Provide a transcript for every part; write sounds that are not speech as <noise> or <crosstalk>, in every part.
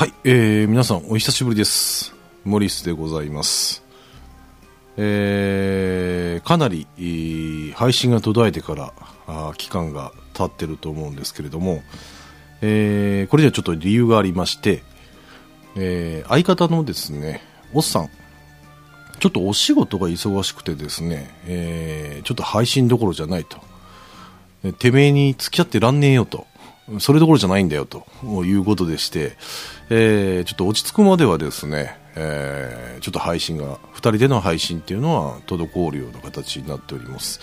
はい、えー、皆さんお久しぶりです。モリスでございます。えー、かなり、えー配信が途絶えてからあ期間が経ってると思うんですけれども、えー、これにはちょっと理由がありまして、えー、相方のですね、おっさん、ちょっとお仕事が忙しくてですね、えー、ちょっと配信どころじゃないと。てめえに付き合ってらんねえよと。それどころじゃないんだよということでして、えーちょっと落ち着くまではですね、えーちょっと配信が、2人での配信っていうのは滞るような形になっております。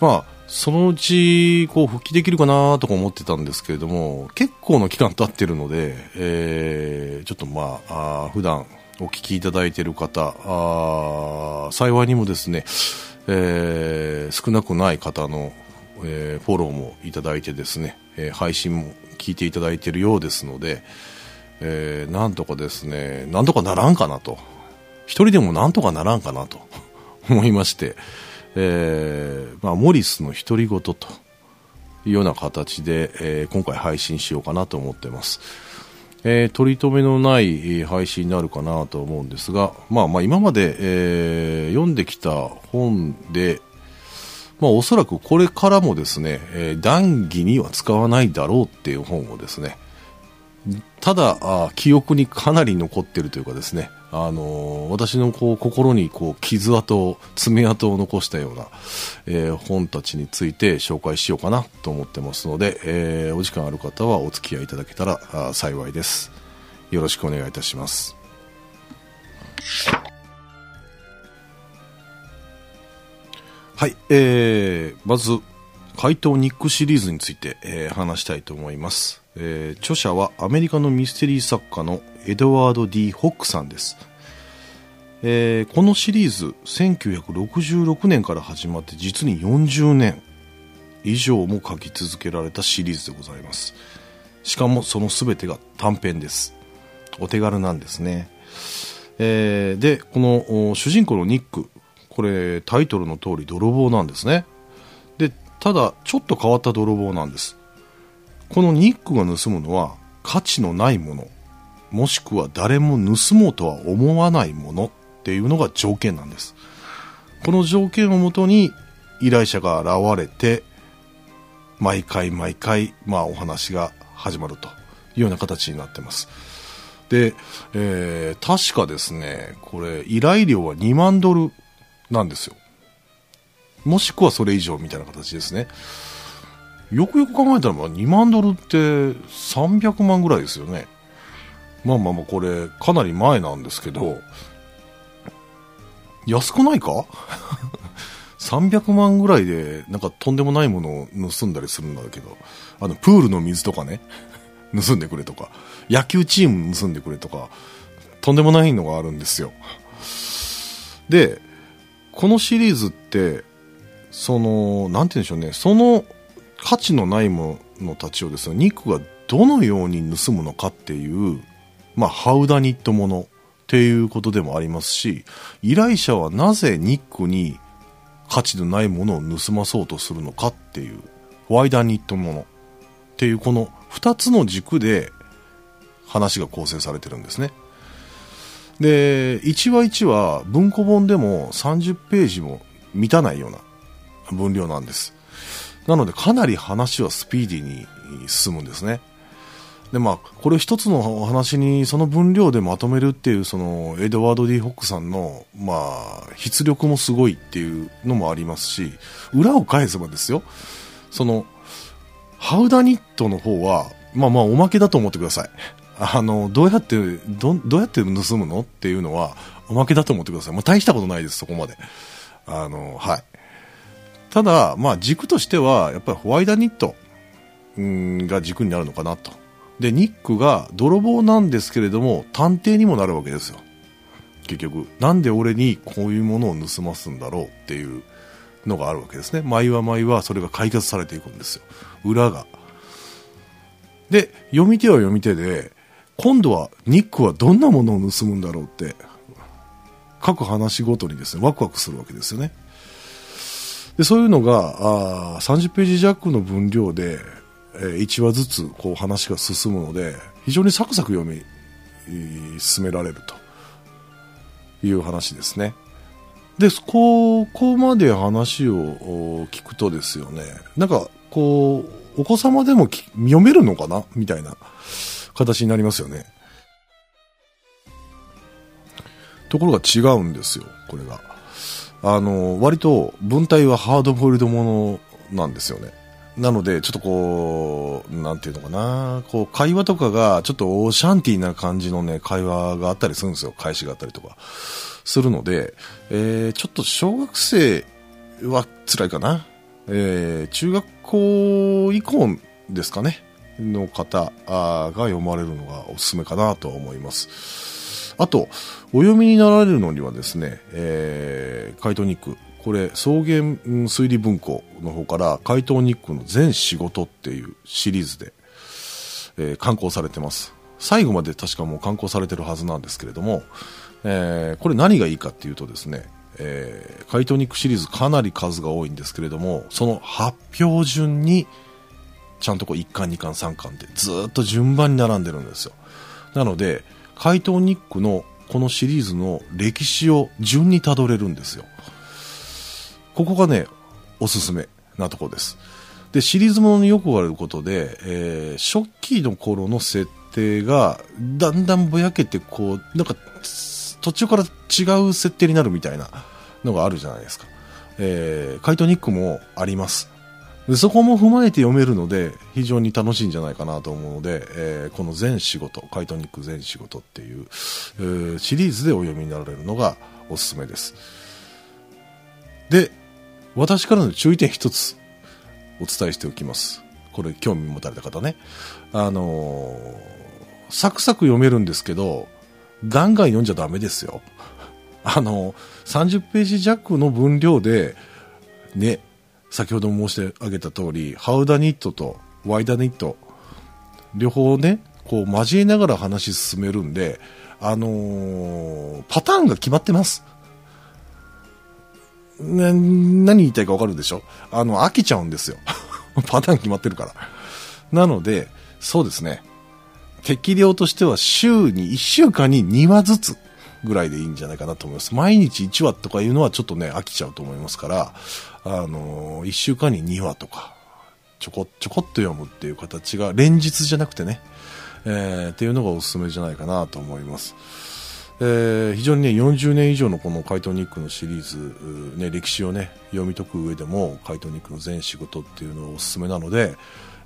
まあ、そのうち、こう、復帰できるかなとか思ってたんですけれども、結構の期間経ってるので、えーちょっとまあ、あ普段お聞きいただいている方、あ幸いにもですね、えー少なくない方の、えーフォローもいただいてですね、えー配信も聞いていただいているようですので、えーなんとかですね、なんとかならんかなと。一人でもなんとかならんかなと <laughs> 思いまして、えーまあ、モリスの独り言というような形で、えー今回配信しようかなと思ってます。えー取り留めのない配信になるかなと思うんですが、まあまあ今まで、えー読んできた本で、まあおそらくこれからもですね、えー談義には使わないだろうっていう本をですね、ただあ記憶にかなり残ってるというかですね、あのー私のこう心にこう傷跡爪痕を残したような、えー本たちについて紹介しようかなと思ってますので、えーお時間ある方はお付き合いいただけたら幸いです。よろしくお願いいたします。はい、えー、まず怪盗ニックシリーズについて、えー話したいと思います、えー著者はアメリカのミステリー作家のエドワード・ D・ ホックさんです、えーこのシリーズ1966年から始まって実に40年以上も書き続けられたシリーズでございます。しかもその全てが短編です。お手軽なんですね、えーでこの主人公のニックこれタイトルの通り泥棒なんですね。でただちょっと変わった泥棒なんです。このニックが盗むのは価値のないものもしくは誰も盗もうとは思わないものっていうのが条件なんです。この条件をもとに依頼者が現れて毎回毎回、まあ、お話が始まると。いうような形になってます。で、えー確かですねこれ依頼料は2万ドル。なんですよ。もしくはそれ以上みたいな形ですね。よくよく考えたらまあ2万ドルって300万ぐらいですよね。まあまあまあこれかなり前なんですけど安くないか？<laughs> 300万ぐらいでなんかとんでもないものを盗んだりするんだけどあのプールの水とかね盗んでくれとか野球チーム盗んでくれとかとんでもないのがあるんですよ。でこのシリーズってそのなんて言うんでしょうね。その価値のないものたちをですねニックがどのように盗むのかっていうまあハウダニットものっていうことでもありますし依頼者はなぜニックに価値のないものを盗まそうとするのかっていうワイダニットものっていうこの2つの軸で話が構成されてるんですね。で1話1話文庫本でも30ページも満たないような分量なんです。なのでかなり話はスピーディーに進むんですね。でまあこれ一つのお話にその分量でまとめるっていうそのエドワード・ディ・ホックさんのまあ筆力もすごいっていうのもありますし裏を返せばですよ。そのハウダニットの方はまあまあおまけだと思ってください。あのどうやってどどうやって盗むのっていうのはおまけだと思ってください。もう大したことないですそこまで。あのはい。ただまあ軸としてはやっぱりホワイダニットうんが軸になるのかなと。でニックが泥棒なんですけれども探偵にもなるわけですよ。結局なんで俺にこういうものを盗ますんだろうっていうのがあるわけですね。毎話毎話それが解決されていくんですよ。裏が。で読み手は読み手で今度はニックはどんなものを盗むんだろうって各話ごとにですねワクワクするわけですよね。でそういうのがあ30ページ弱の分量でえー、1話ずつこう話が進むので、非常にサクサク読み、進められると。いう話ですね。で、ここまで話を聞くとですよね、なんかこう、お子様でも読めるのかな？みたいな。形になりますよね。ところが違うんですよ、これが。あの、割と文体はハードボイルドものなんですよね。なので、ちょっとこう、なんていうのかな、こう、会話とかが、ちょっとオーシャンティーな感じのね、会話があったりするんですよ。返しがあったりとか、するので、えー、ちょっと小学生は辛いかな。えー、中学校以降ですかね、の方が読まれるのがおすすめかなと思います。あと、お読みになられるのにはですね、えー、怪盗ニック、これ、草原推理文庫の方から、怪盗ニックの全仕事っていうシリーズで、えー、刊行されてます。最後まで確かもう刊行されてるはずなんですけれども、えー、これ何がいいかっていうとですね、えー、怪盗ニックシリーズかなり数が多いんですけれども、その発表順に、ちゃんとこう1巻、2巻、3巻でずっと順番に並んでるんですよ。なので、怪盗ニックのこのシリーズの歴史を順にたどれるんですよ。ここがね、おすすめなとこです。で、シリーズものによくあることで、えー、初期の頃の設定が、だんだんぼやけて、こう、なんか、途中から違う設定になるみたいなのがあるじゃないですか。えー、カイトニックもあります。でそこも踏まえて読めるので、非常に楽しいんじゃないかなと思うので、えー、この全仕事、カイトニック全仕事っていう、えー、シリーズでお読みになられるのがおすすめです。で、私からの注意点一つお伝えしておきます。これ興味持たれた方ね。あのー、サクサク読めるんですけど、ガンガン読んじゃダメですよ。あのー、30ページ弱の分量で、ね、先ほども申し上げた通り、ハウダニットとワイダニット、両方ね、こう交えながら話し進めるんで、あのー、パターンが決まってます。な、何言いたいかわかるでしょ？あの、飽きちゃうんですよ。<laughs> パターン決まってるから。なので、そうですね。適量としては週に1週間に2話ずつぐらいでいいんじゃないかなと思います。毎日1話とかいうのはちょっとね、飽きちゃうと思いますから、あの、1週間に2話とか、ちょこちょこっと読むっていう形が連日じゃなくてね、えー、っていうのがおすすめじゃないかなと思います。えー、非常にね、40年以上のこの怪盗ニックのシリーズ、ね、歴史をね、読み解く上でも、怪盗ニックの全仕事っていうのがおすすめなので、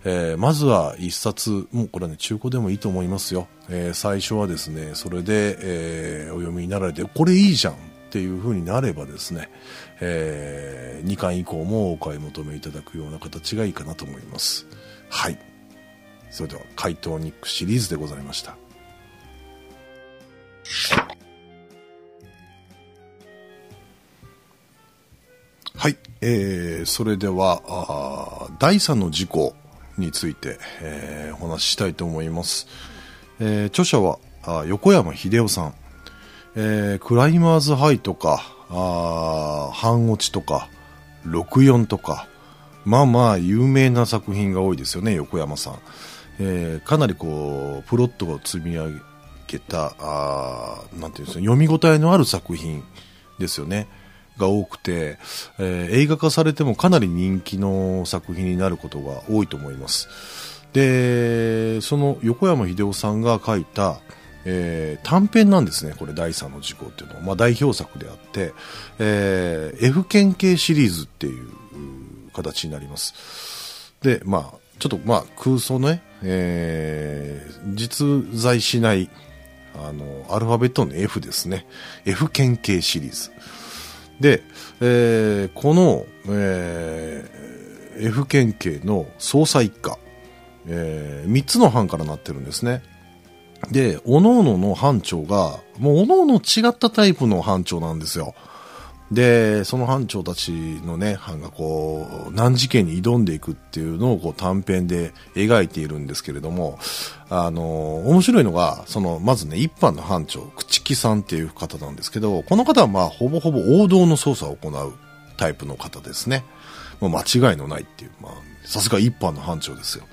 えー、まずは一冊、もうこれはね、中古でもいいと思いますよ。えー、最初はですね、それで、えー、お読みになられて、これいいじゃんっていう風になればですね、えー、2巻以降もお買い求めいただくような形がいいかなと思います。はい。それでは、怪盗ニックシリーズでございました。はい、えー、それではあ第3の事故について、えー、お話ししたいと思います、えー、著者は横山秀夫さん、えー、クライマーズハイとかあ半落ちとか64とかまあまあ有名な作品が多いですよね横山さん、えー、かなりこうプロットを積み上げた、あなんていうんですか、読み応えのある作品ですよね。が多くて、えー、映画化されてもかなり人気の作品になることが多いと思います。で、その横山秀夫さんが書いた、えー、短編なんですね、これ第3の事項っていうのは、まあ、代表作であって、えー、F 県系シリーズっていう形になります。で、まあ、ちょっとまあ空想ね、えー、実在しないあの、アルファベットの F ですね。F 県警シリーズ。で、えー、この、えー、F 県警の捜査一課、えー、3つの班からなってるんですね。で、各々の班長が、もう各々違ったタイプの班長なんですよ。で、その班長たちのね、班がこう、難事件に挑んでいくっていうのをこう短編で描いているんですけれども、あの、面白いのが、その、まずね、一般の班長、朽木さんっていう方なんですけど、この方はまあ、ほぼほぼ王道の捜査を行うタイプの方ですね。もう間違いのないっていう、まあ、さすが一般の班長ですよ。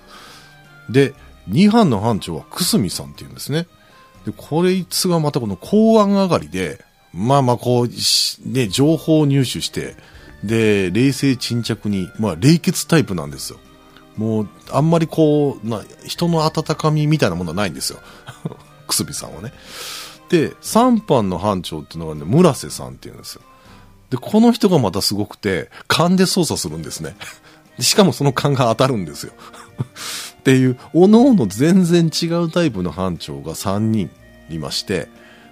で、2班の班長はくすみさんっていうんですね。で、これいつがまたこの公安上がりで、まあまあこう、ね、情報を入手して、で、冷静沈着に、まあ冷血タイプなんですよ。もう、あんまりこう、な人の温かみみたいなものはないんですよ。くすびさんはね。で、3班の班長っていうのがね、村瀬さんっていうんですよ。で、この人がまたすごくて、勘で操作するんですね。しかもその勘が当たるんですよ。っていう、おのおの全然違うタイプの班長が3人いまして、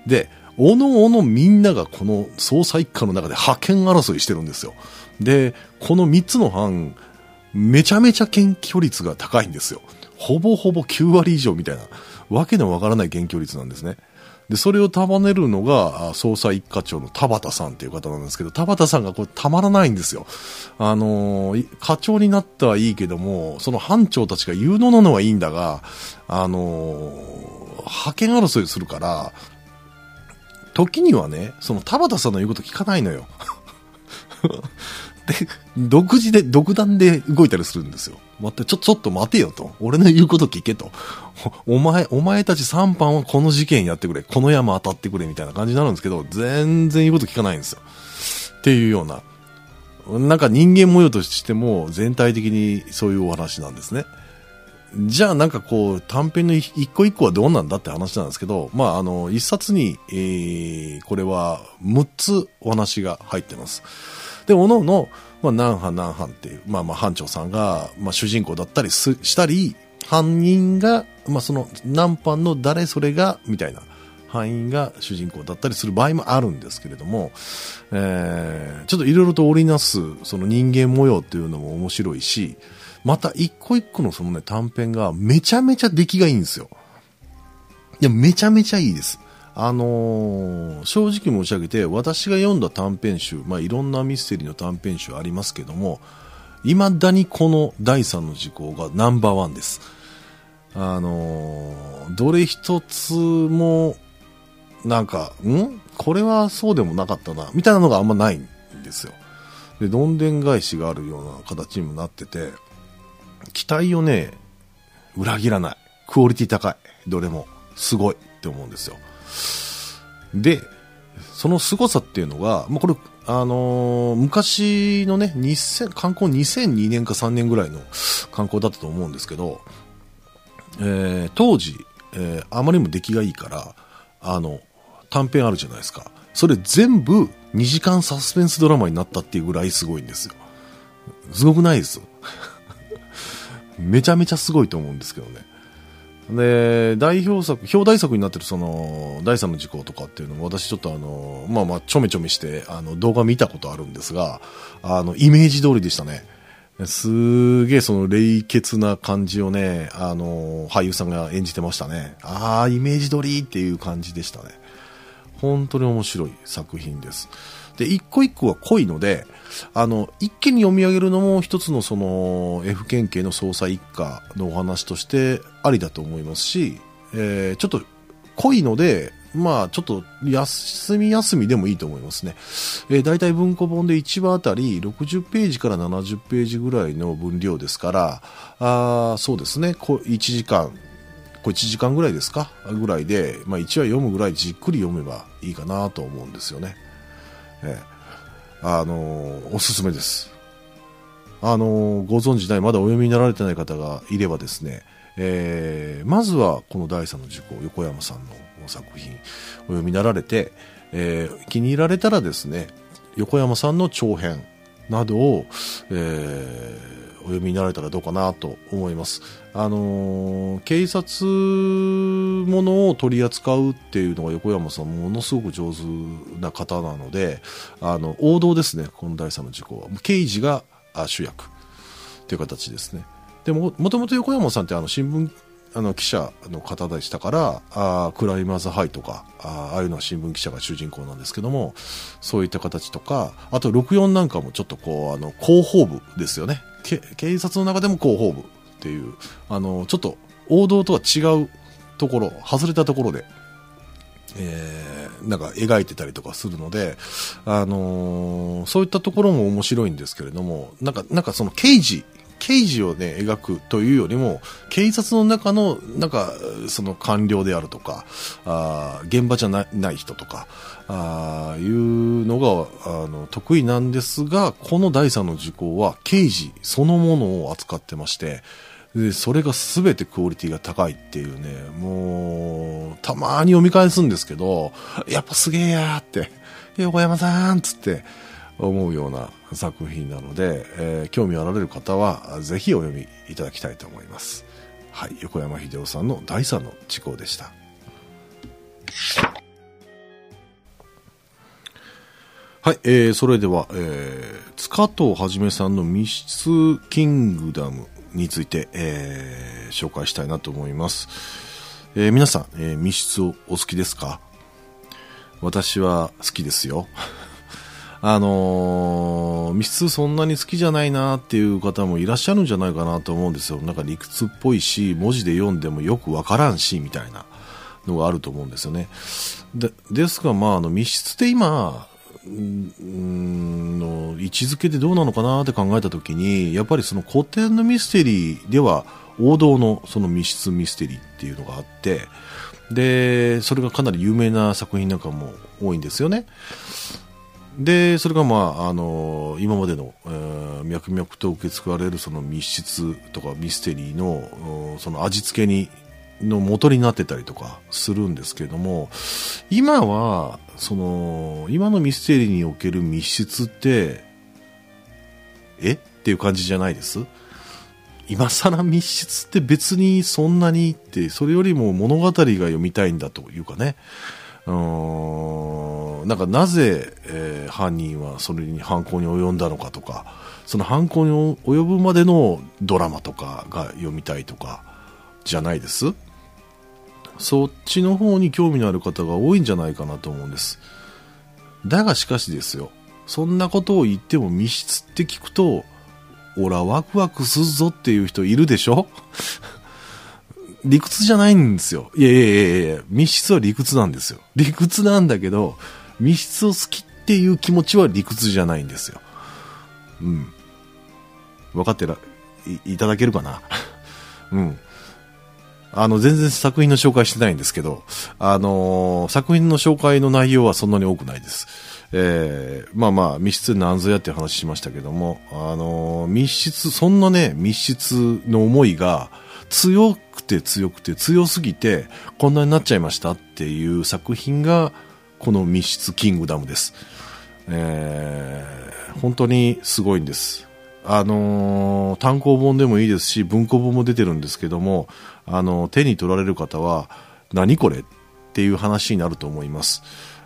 で、おのおのみんながこの捜査一課の中で派遣争いしてるんですよ。で、この3つの班、めちゃめちゃ検挙率が高いんですよ。ほぼほぼ9割以上みたいな、わけのわからない検挙率なんですね。で、それを束ねるのが、捜査一課長の田畑さんっていう方なんですけど、田畑さんがこれたまらないんですよ。あのー、課長になったはいいけども、その班長たちが有能なのはいいんだが、あのー、派遣争いするから、時にはね、その田畑さんの言うこと聞かないのよ。で、独自で、独断で動いたりするんですよ。待って、ちょ、ちょっと待てよと。俺の言うこと聞けと。お前、お前たち3班はこの事件やってくれ。この山当たってくれ。みたいな感じになるんですけど、全然言うこと聞かないんですよ。っていうような。なんか人間模様としても全体的にそういうお話なんですね。じゃあなんかこう短編の一個一個はどうなんだって話なんですけど、まああの一冊に、えー、これは6つお話が入ってます。で、おのおの、まあ何班何班っていう、まあまあ班長さんが、まあ主人公だったりすしたり、犯人が、まあその何班の誰それが、みたいな。範囲が主人公だったりする場合もあるんですけれども、えー、ちょっといろいろと織りなすその人間模様っていうのも面白いし、また一個一個のそのね、短編がめちゃめちゃ出来がいいんですよ。いや、めちゃめちゃいいです。あのー、正直申し上げて、私が読んだ短編集、まあ、いろんなミステリーの短編集ありますけども、未だにこの第三の事項がナンバーワンです。あのー、どれ一つも、なんか、ん？これはそうでもなかったな、みたいなのがあんまないんですよ。で、どんでん返しがあるような形にもなってて、期待をね、裏切らない。クオリティ高い。どれも。すごいって思うんですよ。で、その凄さっていうのが、まあ、これ、あのー、昔のね、2000、観光2002年か3年ぐらいの観光だったと思うんですけど、えー、当時、えー、あまりにも出来がいいから、あの、短編あるじゃないですか。それ全部2時間サスペンスドラマになったっていうぐらいすごいんですよ。すごくないです <laughs> めちゃめちゃすごいと思うんですけどね。で、代表作、表題作になってるその、第三の事項とかっていうのも私ちょっとあの、まあまあちょめちょめして、あの、動画見たことあるんですが、あの、イメージ通りでしたね。すげえその冷血な感じをね、あの、俳優さんが演じてましたね。ああ、イメージ通りっていう感じでしたね。本当に面白い作品です。で、一個一個は濃いので、あの、一気に読み上げるのも一つのその、F 県警の捜査一課のお話としてありだと思いますし、えー、ちょっと濃いので、まあ、ちょっと休み休みでもいいと思いますね。えー、大体文庫本で1話あたり60ページから70ページぐらいの分量ですから、あそうですね、こ1時間、これ1時間ぐらいですか？ぐらいで、まあ、1話読むぐらいじっくり読めばいいかなと思うんですよね。えー、あの、おすすめです。あの、ご存知ない、まだお読みになられてない方がいればですね、えー、まずはこの第三の事故、横山さんの作品、お読みになられて、えー、気に入られたらですね、横山さんの長編などを、えー、お読みになられたらどうかなと思います。あのー、警察ものを取り扱うっていうのが横山さんものすごく上手な方なので、あの、王道ですね、この第三の事項は。刑事が主役っていう形ですね。でも、もともと横山さんってあの新聞あの記者の方でしたからあクライマーズハイとかああいうのは新聞記者が主人公なんですけどもそういった形とかあと64なんかもちょっとこうあの広報部ですよね。警察の中でも広報部っていうあのちょっと王道とは違うところ外れたところでえー、なんか描いてたりとかするので、あのー、そういったところも面白いんですけれども、なんか、なんかその刑事刑事をね、描くというよりも、警察の中の、なんか、その官僚であるとか、あ現場じゃなない人とか、あいうのが、あの、得意なんですが、この第三の事項は、刑事そのものを扱ってまして、で、それが全てクオリティが高いっていうね、もう、たまに読み返すんですけど、やっぱすげえやーって、横山さんっつって、思うような作品なので、えー、興味あられる方はぜひお読みいただきたいと思います。はい、横山秀夫さんの第3の事項でした。はい、えー、それでは、えー、塚藤はじめさんの密室キングダムについて、えー、紹介したいなと思います。えー、皆さん、えー、密室をお好きですか？私は好きですよ。あのー、密室そんなに好きじゃないなっていう方もいらっしゃるんじゃないかなと思うんですよ。なんか理屈っぽいし、文字で読んでもよくわからんし、みたいなのがあると思うんですよね。でですが、まあ、あの、密室って今、んの位置づけでどうなのかなって考えたときに、やっぱりその古典のミステリーでは、王道のその密室ミステリーっていうのがあって、で、それがかなり有名な作品なんかも多いんですよね。で、それがまあ、あの、今までの、えー、脈々と受け継がれるその密室とかミステリーの、その味付けに、の元になってたりとかするんですけれども、今は、その、今のミステリーにおける密室って、え？っていう感じじゃないです。今更密室って別にそんなにって、それよりも物語が読みたいんだというかね、なんかなぜ、えー、犯人はそれに犯行に及んだのかとか、その犯行に及ぶまでのドラマとかが読みたいとか、じゃないです？そっちの方に興味のある方が多いんじゃないかなと思うんです。だがしかしですよ、そんなことを言っても密室って聞くと、俺はワクワクするぞっていう人いるでしょ？理屈じゃないんですよ。いやいやいやいや、密室は理屈なんですよ。理屈なんだけど、密室を好きっていう気持ちは理屈じゃないんですよ。うん。分かってら、いいただけるかな？<laughs> うん。あの、全然作品の紹介してないんですけど、あのー、作品の紹介の内容はそんなに多くないです。えー、まあまあ、密室なんぞやって話しましたけども、あのー、密室、そんなね、密室の思いが強くて強くて強すぎて、こんなになっちゃいましたっていう作品が、この密室キングダムです。えー、本当にすごいんです。あのー、単行本でもいいですし、文庫本も出てるんですけども、あのー、手に取られる方は、何これっていう話になると思います。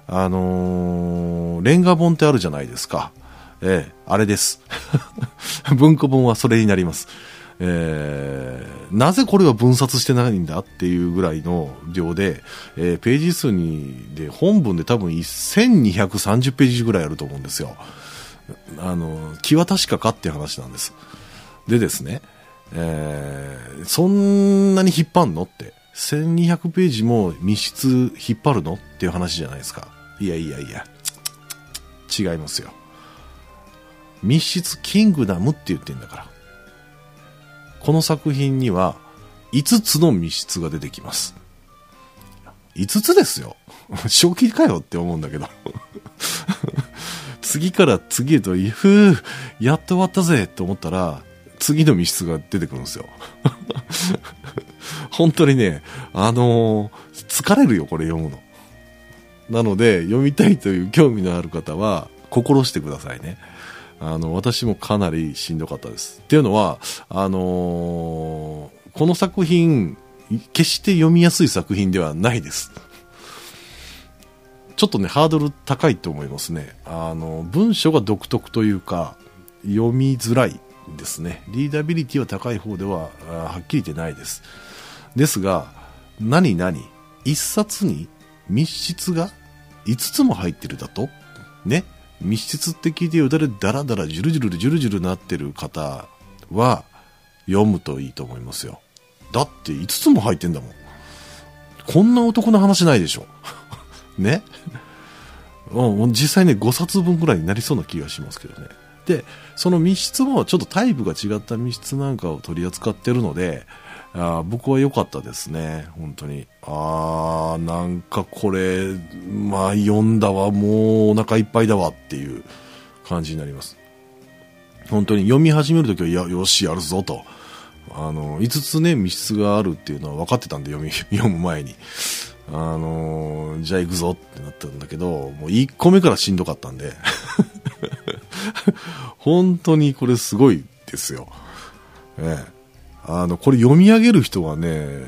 あのー、レンガ本ってあるじゃないですか。ええあれです。<laughs> 文庫本はそれになります。えー、なぜこれは分冊してないんだっていうぐらいの量で、えー、ページ数に、で、本文で多分1230ページぐらいあると思うんですよ。あの、気は確かかっていう話なんです。でですね、えー、そんなに引っ張んのって、1200ページも密室引っ張るのっていう話じゃないですか。いやいやいや、違いますよ。密室キングダムって言ってんだから。この作品には5つの密室が出てきます。5つですよ。正気かよって思うんだけど。次から次へと、ふう、やっと終わったぜって思ったら、次の密室が出てくるんですよ。本当にね、あのー、疲れるよ、これ読むの。なので、読みたいという興味のある方は、心してくださいね。あの、私もかなりしんどかったです。っていうのは、あのー、この作品、決して読みやすい作品ではないです。ちょっとね、ハードル高いと思いますね。あの、文章が独特というか、読みづらいですね。リーダビリティは高い方では、はっきり言ってないです。ですが、何々、一冊に密室が5つも入ってるだと？ね。密室って聞いてよだれだらだらジュルジュルジュルジュルなってる方は読むといいと思いますよ。だって5つも入ってんだもん。こんな男の話ないでしょ。ね。うん、実際ね、5冊分ぐらいになりそうな気がしますけどね。で、その密室もちょっとタイプが違った密室なんかを取り扱ってるので、あ僕は良かったですね、本当に。あー、なんかこれ、まあ読んだわ、もうお腹いっぱいだわっていう感じになります。本当に読み始めるときは、いや、よし、やるぞと。あの、5つね、密室があるっていうのは分かってたんで、読み、<laughs> 読む前に。あのじゃあ行くぞってなったんだけど、もう1個目からしんどかったんで <laughs> 本当にこれすごいですよ。ええ。あの、これ読み上げる人はね、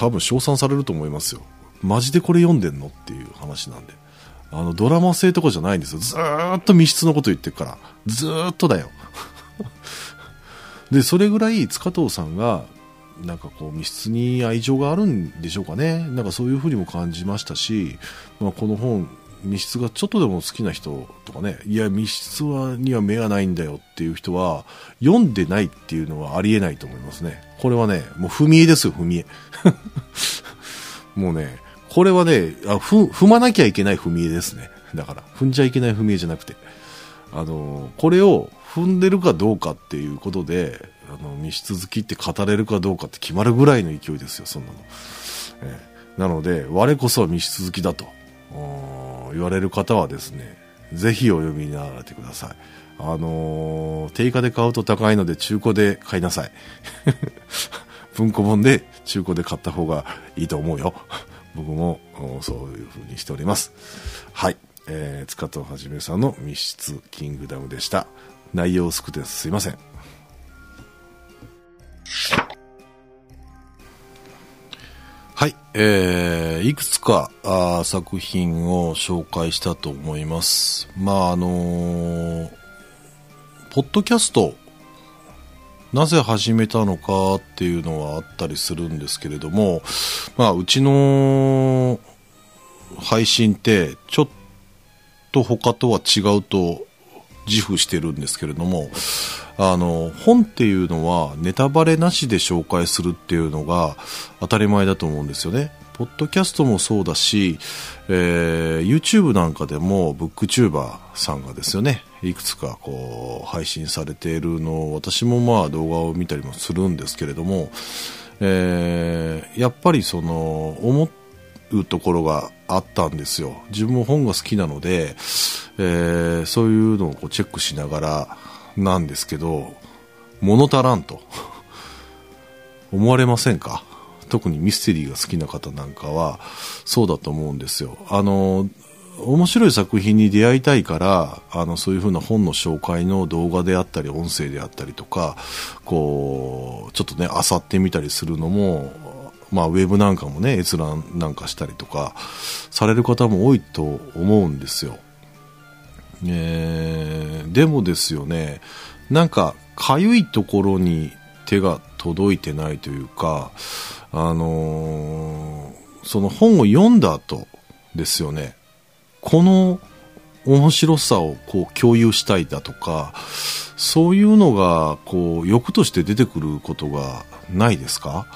多分称賛されると思いますよ。マジでこれ読んでんのっていう話なんで。あの、ドラマ性とかじゃないんですよ。ずーっと密室のこと言ってるから。ずーっとだよ。<laughs> で、それぐらい塚藤さんが、なんかこう密室に愛情があるんでしょうかね。なんかそういうふうにも感じましたし、まあ、この本密室がちょっとでも好きな人とかね、いや、密室はには目がないんだよっていう人は、読んでないっていうのはありえないと思いますね。これはね、もう踏み絵ですよ、踏み絵。<laughs> もうね、これはね、あ踏踏まなきゃいけない踏み絵ですね。だから、踏んじゃいけない踏み絵じゃなくて。あの、これを踏んでるかどうかっていうことで、あの、密室好きって語れるかどうかって決まるぐらいの勢いですよ、そんなの。えー、なので、我こそは密室好きだと。言われる方はですね、ぜひお読みになられてください。あのー、定価で買うと高いので中古で買いなさい。<laughs> 文庫本で中古で買った方がいいと思うよ。僕もそういう風にしております。はい。えー、塚藤はじめさんの密室キングダムでした。内容薄くてすいません。はい、えー、いくつかあ作品を紹介したと思います。まあ、あのー、ポッドキャスト、なぜ始めたのかっていうのはあったりするんですけれども、まあ、うちの配信ってちょっと他とは違うと自負してるんですけれども、あの、本っていうのはネタバレなしで紹介するっていうのが当たり前だと思うんですよね。ポッドキャストもそうだし、えー、YouTube なんかでも、ブックチューバーさんがですよね、いくつかこう、配信されているのを、私もまあ動画を見たりもするんですけれども、えー、やっぱりその、思うところがあったんですよ。自分も本が好きなので、えー、そういうのをこうチェックしながら、なんですけど、物足らんと <laughs> 思われませんか？特にミステリーが好きな方なんかはそうだと思うんですよ。あの、面白い作品に出会いたいから、あの、そういう風な本の紹介の動画であったり、音声であったりとか、こう、ちょっとね、漁ってみたりするのも、まあ、ウェブなんかもね、閲覧なんかしたりとか、される方も多いと思うんですよ。えー、でもですよね、なんか、かゆいところに手が届いてないというか、あのー、その本を読んだ後ですよね、この面白さをこう共有したいだとか、そういうのがこう欲として出てくることがないですか？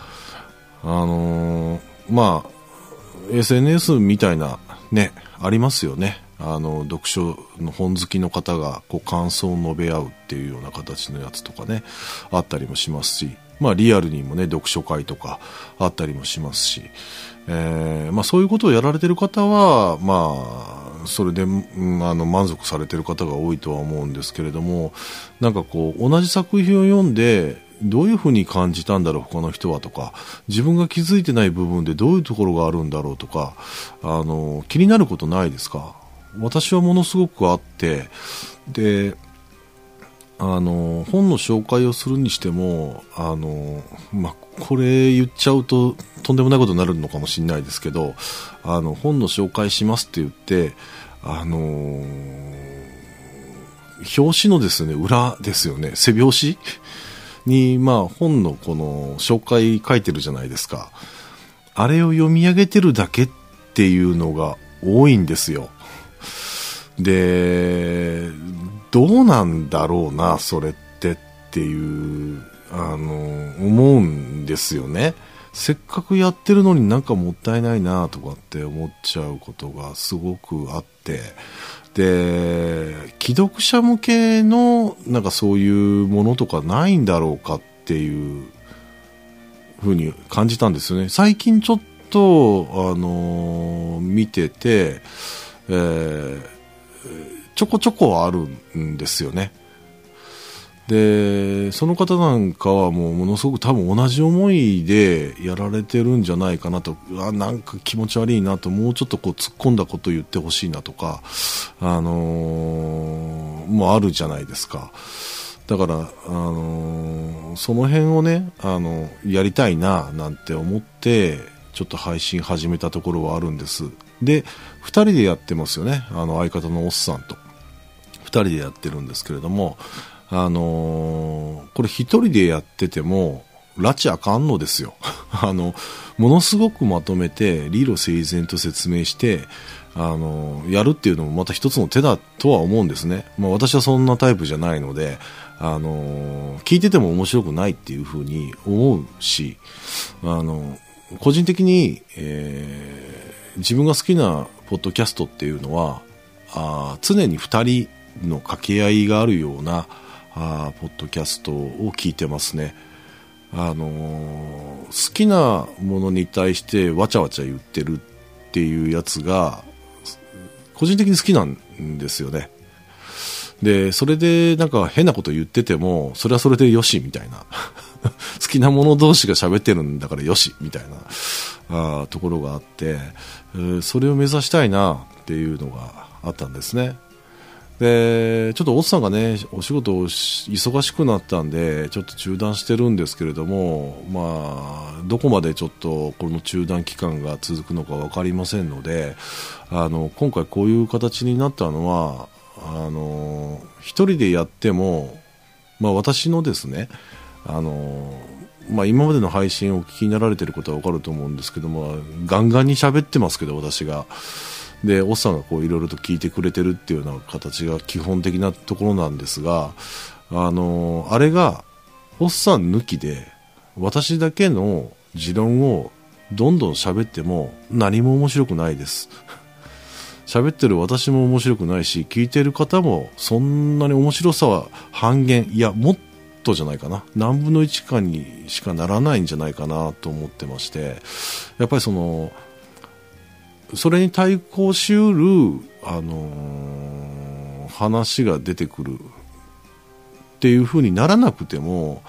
あのー、まあ、SNS みたいなね、ありますよね。あの読書の本好きの方がこう感想を述べ合うっていうような形のやつとかねあったりもしますし、まあ、リアルにもね読書会とかあったりもしますし、えーまあ、そういうことをやられてる方は、まあ、それで、うん、あの満足されてる方が多いとは思うんですけれどもなんかこう同じ作品を読んでどういうふうに感じたんだろう他の人はとか自分が気づいてない部分でどういうところがあるんだろうとかあの気になることないですか？私はものすごくあってであの本の紹介をするにしてもあの、まあこれ言っちゃうととんでもないことになるのかもしれないですけどあの本の紹介しますって言ってあの表紙のですね裏ですよね。背表紙？に、まあ、本のこの紹介書いてるじゃないですか。あれを読み上げてるだけっていうのが多いんですよ。で、どうなんだろうな、それってっていう、あの、思うんですよね。せっかくやってるのになんかもったいないなとかって思っちゃうことがすごくあって、で、既読者向けの、なんかそういうものとかないんだろうかっていうふうに感じたんですよね。最近ちょっと、あの、見てて、えー、ちょこちょこはあるんですよね。で、その方なんかはもうものすごく多分同じ思いでやられてるんじゃないかなと、あなんか気持ち悪いなと、もうちょっとこう突っ込んだこと言ってほしいなとか、あのー、もうあるじゃないですか。だから、あのー、その辺をね、あの、やりたいな、なんて思って、ちょっと配信始めたところはあるんです。で、二人でやってますよね。あの、相方のおっさんと。二人でやってるんですけれども、あのー、これ一人でやってても、拉致あかんのですよ。<laughs> あの、ものすごくまとめて、理路整然と説明して、あの、やるっていうのもまた一つの手だとは思うんですね。まあ私はそんなタイプじゃないので、あの、聞いてても面白くないっていうふうに思うし、あの、個人的に、えー、自分が好きなポッドキャストっていうのは、あ常に二人の掛け合いがあるような、あポッドキャストを聞いてますね。あのー、好きなものに対してわちゃわちゃ言ってるっていうやつが、個人的に好きなんですよね。で、それでなんか変なこと言ってても、それはそれでよし、みたいな。<laughs> 好きなもの同士が喋ってるんだからよし、みたいなあところがあって、それを目指したいなっていうのがあったんですね。でちょっとおっさんがねお仕事を忙しくなったんでちょっと中断してるんですけれども、まあ、どこまでちょっとこの中断期間が続くのか分かりませんのであの今回こういう形になったのはあの1人でやっても、まあ、私のですねあのまあ、今までの配信をお聞きになられてることは分かると思うんですけどもガンガンに喋ってますけど私が。で、おっさんがこういろいろと聞いてくれてるっていうような形が基本的なところなんですが、あのあれが、おっさん抜きで、私だけの持論をどんどん喋っても何も面白くないです。喋ってる私も面白くないし、聞いてる方もそんなに面白さは半減、いや、もっとじゃないかな。何分の1かにしかならないんじゃないかなと思ってまして、やっぱりその、それに対抗しうる、あのー、話が出てくるっていう風にならなくても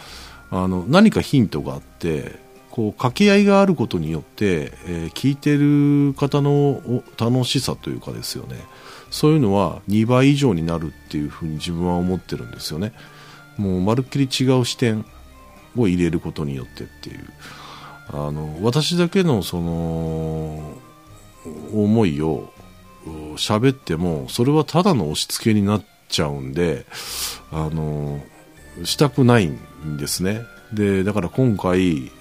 あの何かヒントがあってこう掛け合いがあることによって、えー、聞いてる方の楽しさというかですよね。そういうのは2倍以上になるっていう風に自分は思ってるんですよね。もうまるっきり違う視点を入れることによってっていう。あの私だけのその思いを喋ってもそれはただの押し付けになっちゃうんであのしたくないんですね。でだから今回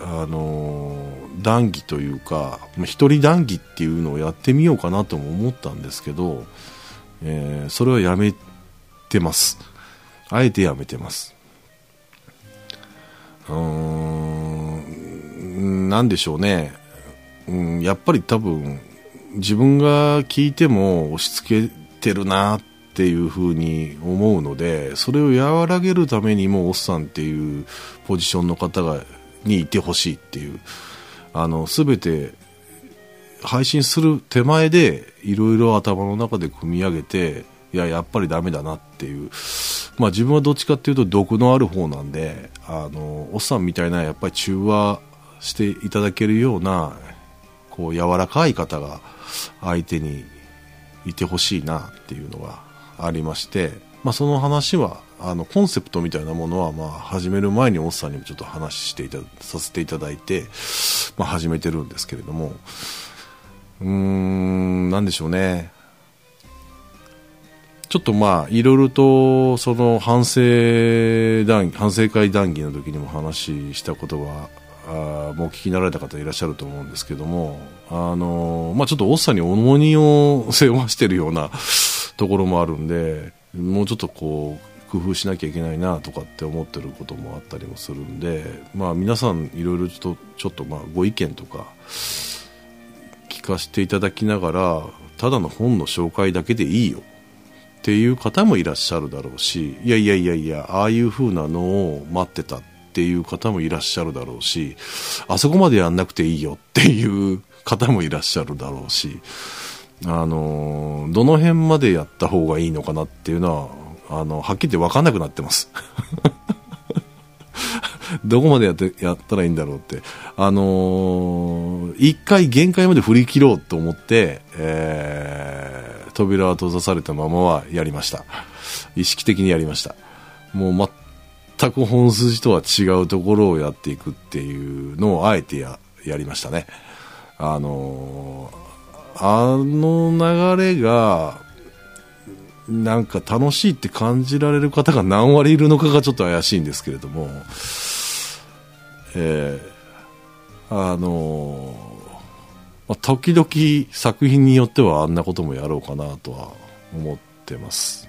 あの談義というか一人談義っていうのをやってみようかなとも思ったんですけど、えー、それはやめてます。あえてやめてます。うーんなんでしょうね。うん、やっぱり多分自分が聞いても押し付けてるなっていうふうに思うのでそれを和らげるためにもおっさんっていうポジションの方がにいてほしいっていう。あの全て配信する手前でいろいろ頭の中で組み上げていややっぱりダメだなっていう。まあ自分はどっちかっていうと毒のある方なんであのおっさんみたいなやっぱり中和していただけるようなこう柔らかい方が相手にいてほしいなっていうのがありまして、まあ、その話はあのコンセプトみたいなものはまあ始める前におっさんにもちょっと話していたさせていただいて、まあ、始めてるんですけれども。うーん何でしょうね。ちょっとまあいろいろとその反省談反省会談義の時にも話したことがあもう聞きなられた方いらっしゃると思うんですけども、あのまあ、ちょっとおっさんに重荷を背負わしてるようなところもあるんで、もうちょっとこう、工夫しなきゃいけないなとかって思ってることもあったりもするんで、まあ、皆さんいろいろちょっとちょっとまあご意見とか聞かせていただきながらただの本の紹介だけでいいよ。っていう方もいらっしゃるだろうしいやいやいやいやああいう風なのを待ってたっていう方もいらっしゃるだろうしあそこまでやんなくていいよっていう方もいらっしゃるだろうしあのどの辺までやった方がいいのかなっていうのはあのはっきり言って分かんなくなってます。<laughs> どこまでやってやったらいいんだろうって、あのー、一回限界まで振り切ろうと思って、えー、扉は閉ざされたままはやりました。意識的にやりました。もう全く本筋とは違うところをやっていくっていうのをあえてややりましたね。あの、あの流れが、なんか楽しいって感じられる方が何割いるのかがちょっと怪しいんですけれども、えー、あのまあ、時々作品によってはあんなこともやろうかなとは思ってます。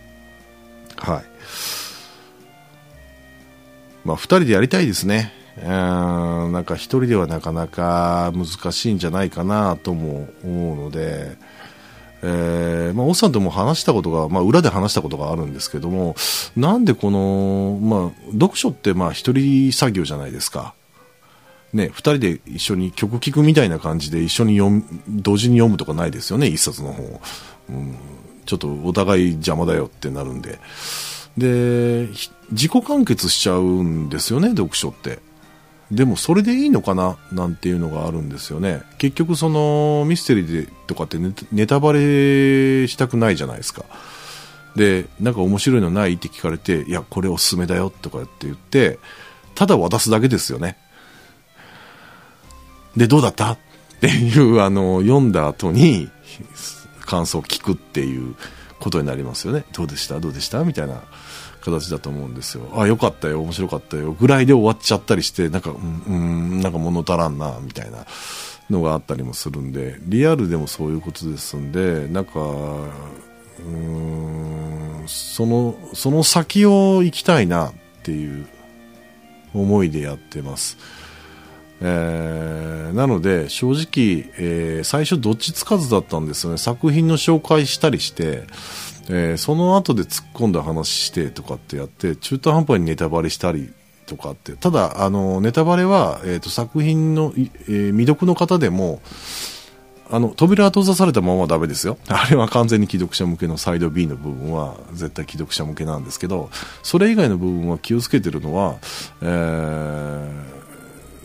はい。まあ、二人でやりたいですね。うん、なんか一人ではなかなか難しいんじゃないかなとも思うので、えー、まあ、おっさんとも話したことが、まあ、裏で話したことがあるんですけども、なんでこの、まあ、読書って、まあ、一人作業じゃないですか。ね、二人で一緒に曲聴くみたいな感じで一緒に読む、同時に読むとかないですよね、一冊の本を。うん、ちょっとお互い邪魔だよってなるんで。で、自己完結しちゃうんですよね、読書って。でもそれでいいのかななんていうのがあるんですよね。結局そのミステリーでとかってネタバレしたくないじゃないですか。で、なんか面白いのない？って聞かれて、いや、これおすすめだよとかって言って、ただ渡すだけですよね。で、どうだった？っていう、あの、読んだ後に感想を聞くっていうことになりますよね。どうでした？どうでした？みたいな形だと思うんですよ。あ、よかったよ、面白かったよ、ぐらいで終わっちゃったりして、なんか、うん、なんか物足らんな、みたいなのがあったりもするんで、リアルでもそういうことですんで、なんか、うーん、その、その先を行きたいなっていう思いでやってます。えー、なので正直、えー、最初どっちつかずだったんですよね作品の紹介したりして、えー、その後で突っ込んだ話してとかってやって中途半端にネタバレしたりとかってただあのネタバレは、えーと、作品の、えー、未読の方でもあの扉は閉ざされたままはダメですよ。<laughs> あれは完全に既読者向けのサイド B の部分は絶対既読者向けなんですけど、それ以外の部分は気をつけてるのは、えー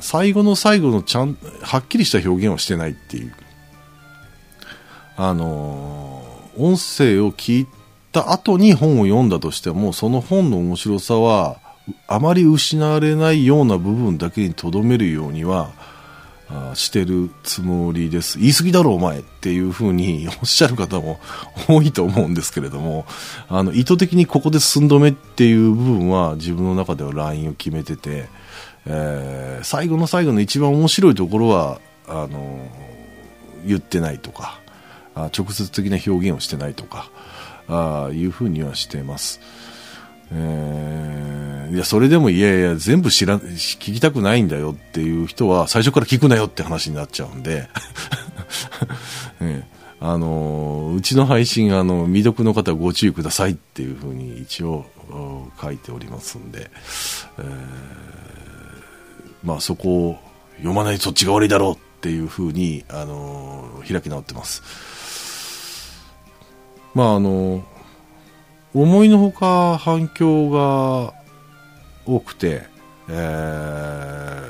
最後の最後のちゃん、はっきりした表現をしてないっていう。あのー、音声を聞いた後に本を読んだとしても、その本の面白さは、あまり失われないような部分だけにとどめるようには、あしてるつもりです。言い過ぎだろお前っていうふうに <laughs> おっしゃる方も <laughs> 多いと思うんですけれども、あの、意図的にここで寸止めっていう部分は自分の中ではラインを決めてて、えー、最後の最後の一番面白いところはあの言ってないとかあ直接的な表現をしてないとかあいうふうにはしてます。えー、いや、それでもいやいや、全部知ら、聞きたくないんだよっていう人は、最初から聞くなよって話になっちゃうんで、ね、<laughs> あのうちの配信、あの、未読の方ご注意くださいっていうふうに一応書いておりますんで、えーまあ、そこを読まないそっちが悪いだろうっていうふうに、あの開き直ってます。まああの思いのほか反響が多くて、えー、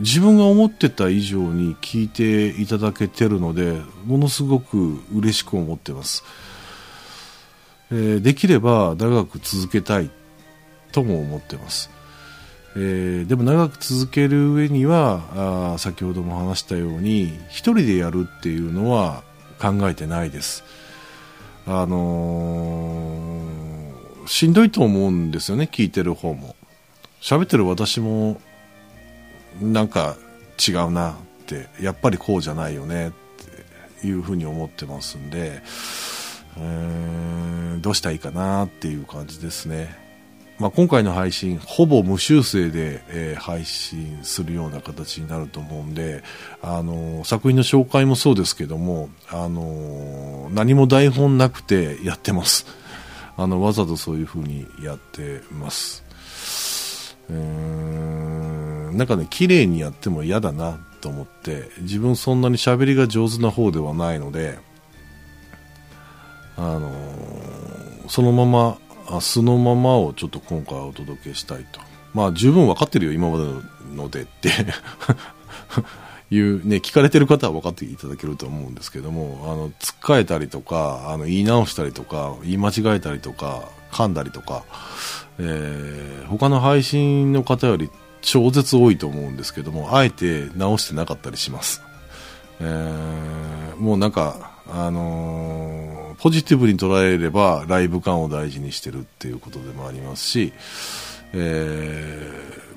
自分が思ってた以上に聞いていただけてるのでものすごく嬉しく思ってます、えー、できれば長く続けたいとも思ってますえー、でも長く続ける上にはあ先ほども話したように1人でやるっていうのは考えてないです。あのー、しんどいと思うんですよね、聞いてる方も。喋ってる私も、なんか違うなって、やっぱりこうじゃないよねっていうふうに思ってますんで、えー、どうしたらいいかなっていう感じですね。まあ、今回の配信、ほぼ無修正で、えー、配信するような形になると思うんで、あのー、作品の紹介もそうですけども、あのー、何も台本なくてやってます。あの、わざとそういう風にやってます。うーん、なんかね、綺麗にやっても嫌だなと思って、自分そんなに喋りが上手な方ではないので、あのそのまま明日のままをちょっと今回お届けしたいと。まあ十分分かってるよ、今までのでって <laughs> いうね、聞かれてる方は分かっていただけると思うんですけども、あの、つっかえたりとか、あの、言い直したりとか、言い間違えたりとか、噛んだりとか、えー、他の配信の方より超絶多いと思うんですけども、あえて直してなかったりします。えー、もうなんか、あのー、ポジティブに捉えればライブ感を大事にしてるっていうことでもありますし、え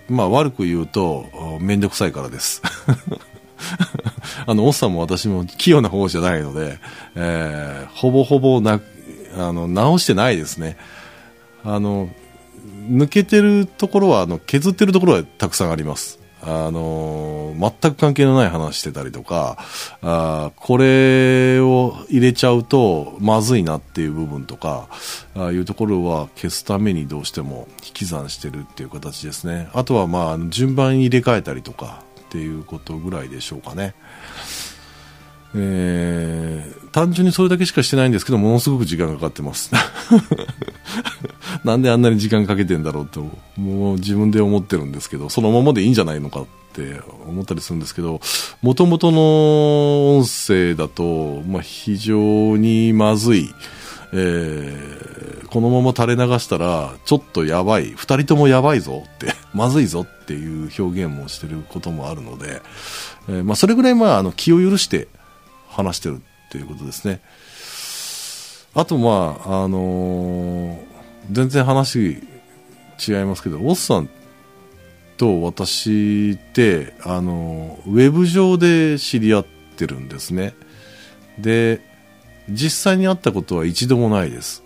ー、まあ悪く言うと、めんどくさいからです。<laughs> あの、おっさんも私も器用な方じゃないので、えー、ほぼほぼな、あの、直してないですね。あの、抜けてるところは、あの、削ってるところはたくさんあります。あのー、全く関係のない話してたりとか、あこれを入れちゃうとまずいなっていう部分とか、あいうところは消すためにどうしても引き算してるっていう形ですね。あとはまあ、順番に入れ替えたりとかっていうことぐらいでしょうかね。えー、単純にそれだけしかしてないんですけど、ものすごく時間かかってます。<laughs> なんであんなに時間かけてんだろうと、もう自分で思ってるんですけど、そのままでいいんじゃないのかって思ったりするんですけど、もともとの音声だと、まあ、非常にまずい、えー、このまま垂れ流したら、ちょっとやばい、二人ともやばいぞって、まずいぞっていう表現もしてることもあるので、えー、まあ、それぐらいまあ、あの、気を許して、話してるっていうことですね。あと、まあ、あのー、全然話違いますけど、オスさんと私って、あのー、ウェブ上で知り合ってるんですね。で、実際に会ったことは一度もないです。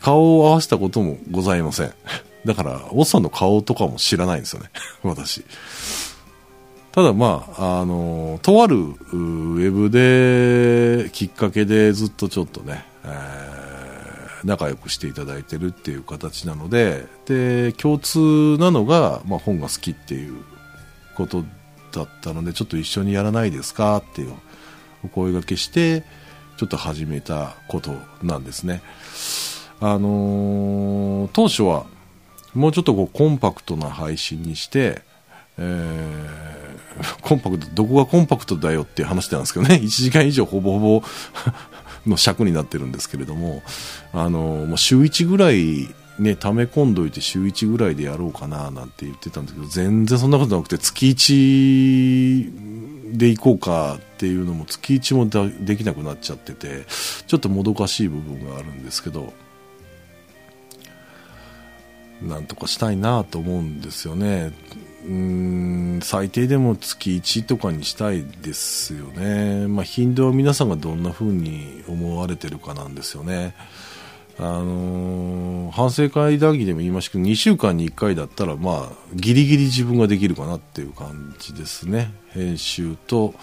顔を合わせたこともございません。だから、オスさんの顔とかも知らないんですよね。<laughs> 私。ただまあ、あの、とあるウェブできっかけでずっとちょっとね、えー、仲良くしていただいてるっていう形なので、で、共通なのが、まあ、本が好きっていうことだったので、ちょっと一緒にやらないですか？っていうお声がけして、ちょっと始めたことなんですね。あのー、当初は、もうちょっとこうコンパクトな配信にして、えーコンパクト、どこがコンパクトだよっていう話なんですけどね、<laughs> 1時間以上ほぼほぼ <laughs> の尺になってるんですけれども、あの、もう週1ぐらいね、溜め込んどいて週1ぐらいでやろうかななんて言ってたんですけど、全然そんなことなくて、月1で行こうかっていうのも月1もできなくなっちゃってて、ちょっともどかしい部分があるんですけど、なんとかしたいなと思うんですよね。うん最低でも月1とかにしたいですよね、まあ、頻度は皆さんがどんな風に思われてるかなんですよね。あのー、反省会談義でも言いましたけど2週間に1回だったら、まあ、ギリギリ自分ができるかなっていう感じですね編集と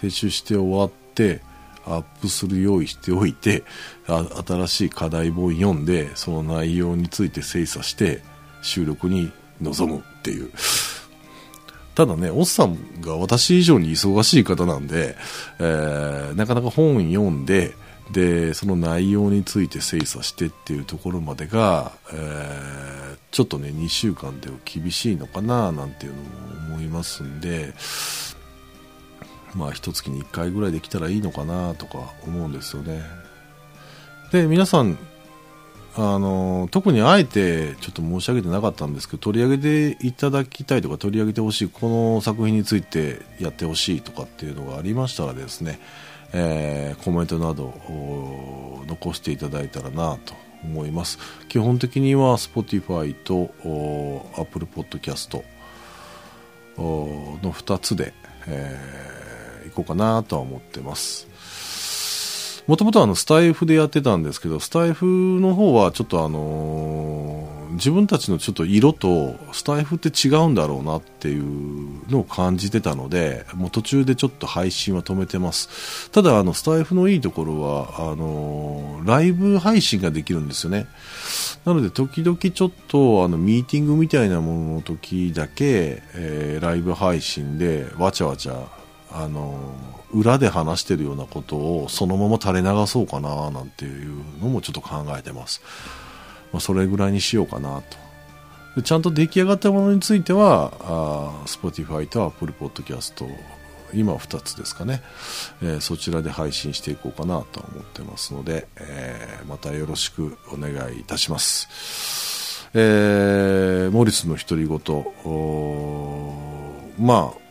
編集して終わってアップする用意しておいて新しい課題本読んでその内容について精査して収録に臨むっていう。ただね、おっさんが私以上に忙しい方なんで、えー、なかなか本読んで、で、その内容について精査してっていうところまでが、えー、ちょっとね、2週間では厳しいのかな、なんていうのも思いますんで、まあ、一月に1回ぐらいできたらいいのかな、とか思うんですよね。で、皆さん、あの特にあえてちょっと申し上げてなかったんですけど取り上げていただきたいとか取り上げてほしいこの作品についてやってほしいとかっていうのがありましたらですね、えー、コメントなど残していただいたらなと思います。基本的には Spotify と Apple Podcast の2つで、えー、いこうかなとは思ってます。もともとあのスタイフでやってたんですけど、スタイフの方はちょっとあのー、自分たちのちょっと色とスタイフって違うんだろうなっていうのを感じてたので、もう途中でちょっと配信は止めてます。ただあのスタイフのいいところは、あのー、ライブ配信ができるんですよね。なので時々ちょっとあのミーティングみたいなものの時だけ、えー、ライブ配信でわちゃわちゃあの裏で話してるようなことをそのまま垂れ流そうかななんていうのもちょっと考えてます、まあ、それぐらいにしようかなと。でちゃんと出来上がったものについてはあ Spotify と Apple Podcast 今2つですかね、えー、そちらで配信していこうかなと思ってますので、えー、またよろしくお願いいたします。えー、モリスの独り言まあ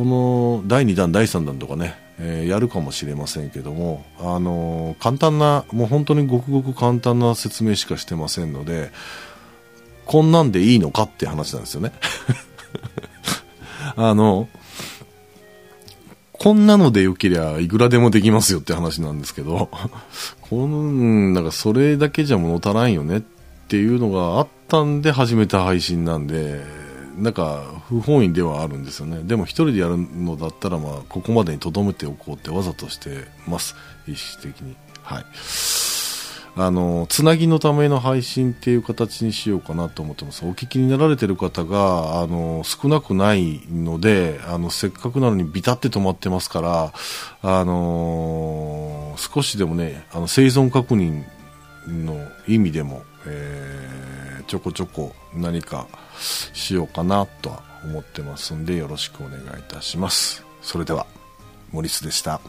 この第2弾、第3弾とかね、えー、やるかもしれませんけども、あのー、簡単な、もう本当にごくごく簡単な説明しかしてませんので、こんなんでいいのかって話なんですよね。<laughs> あの、こんなのでよけりゃいくらでもできますよって話なんですけど、この、なんかそれだけじゃ物足らんよねっていうのがあったんで始めた配信なんで、なんか不本意ではあるんですよね。でも一人でやるのだったらまあここまでにとどめておこうってわざとしてます。意識的に。はい。あのつなぎのための配信っていう形にしようかなと思ってます。お聞きになられてる方があの少なくないのであのせっかくなのにビタって止まってますからあの少しでもねあの生存確認の意味でも、えー、ちょこちょこ何かしようかなとは思ってますんでよろしくお願いいたします。それでは森スでした。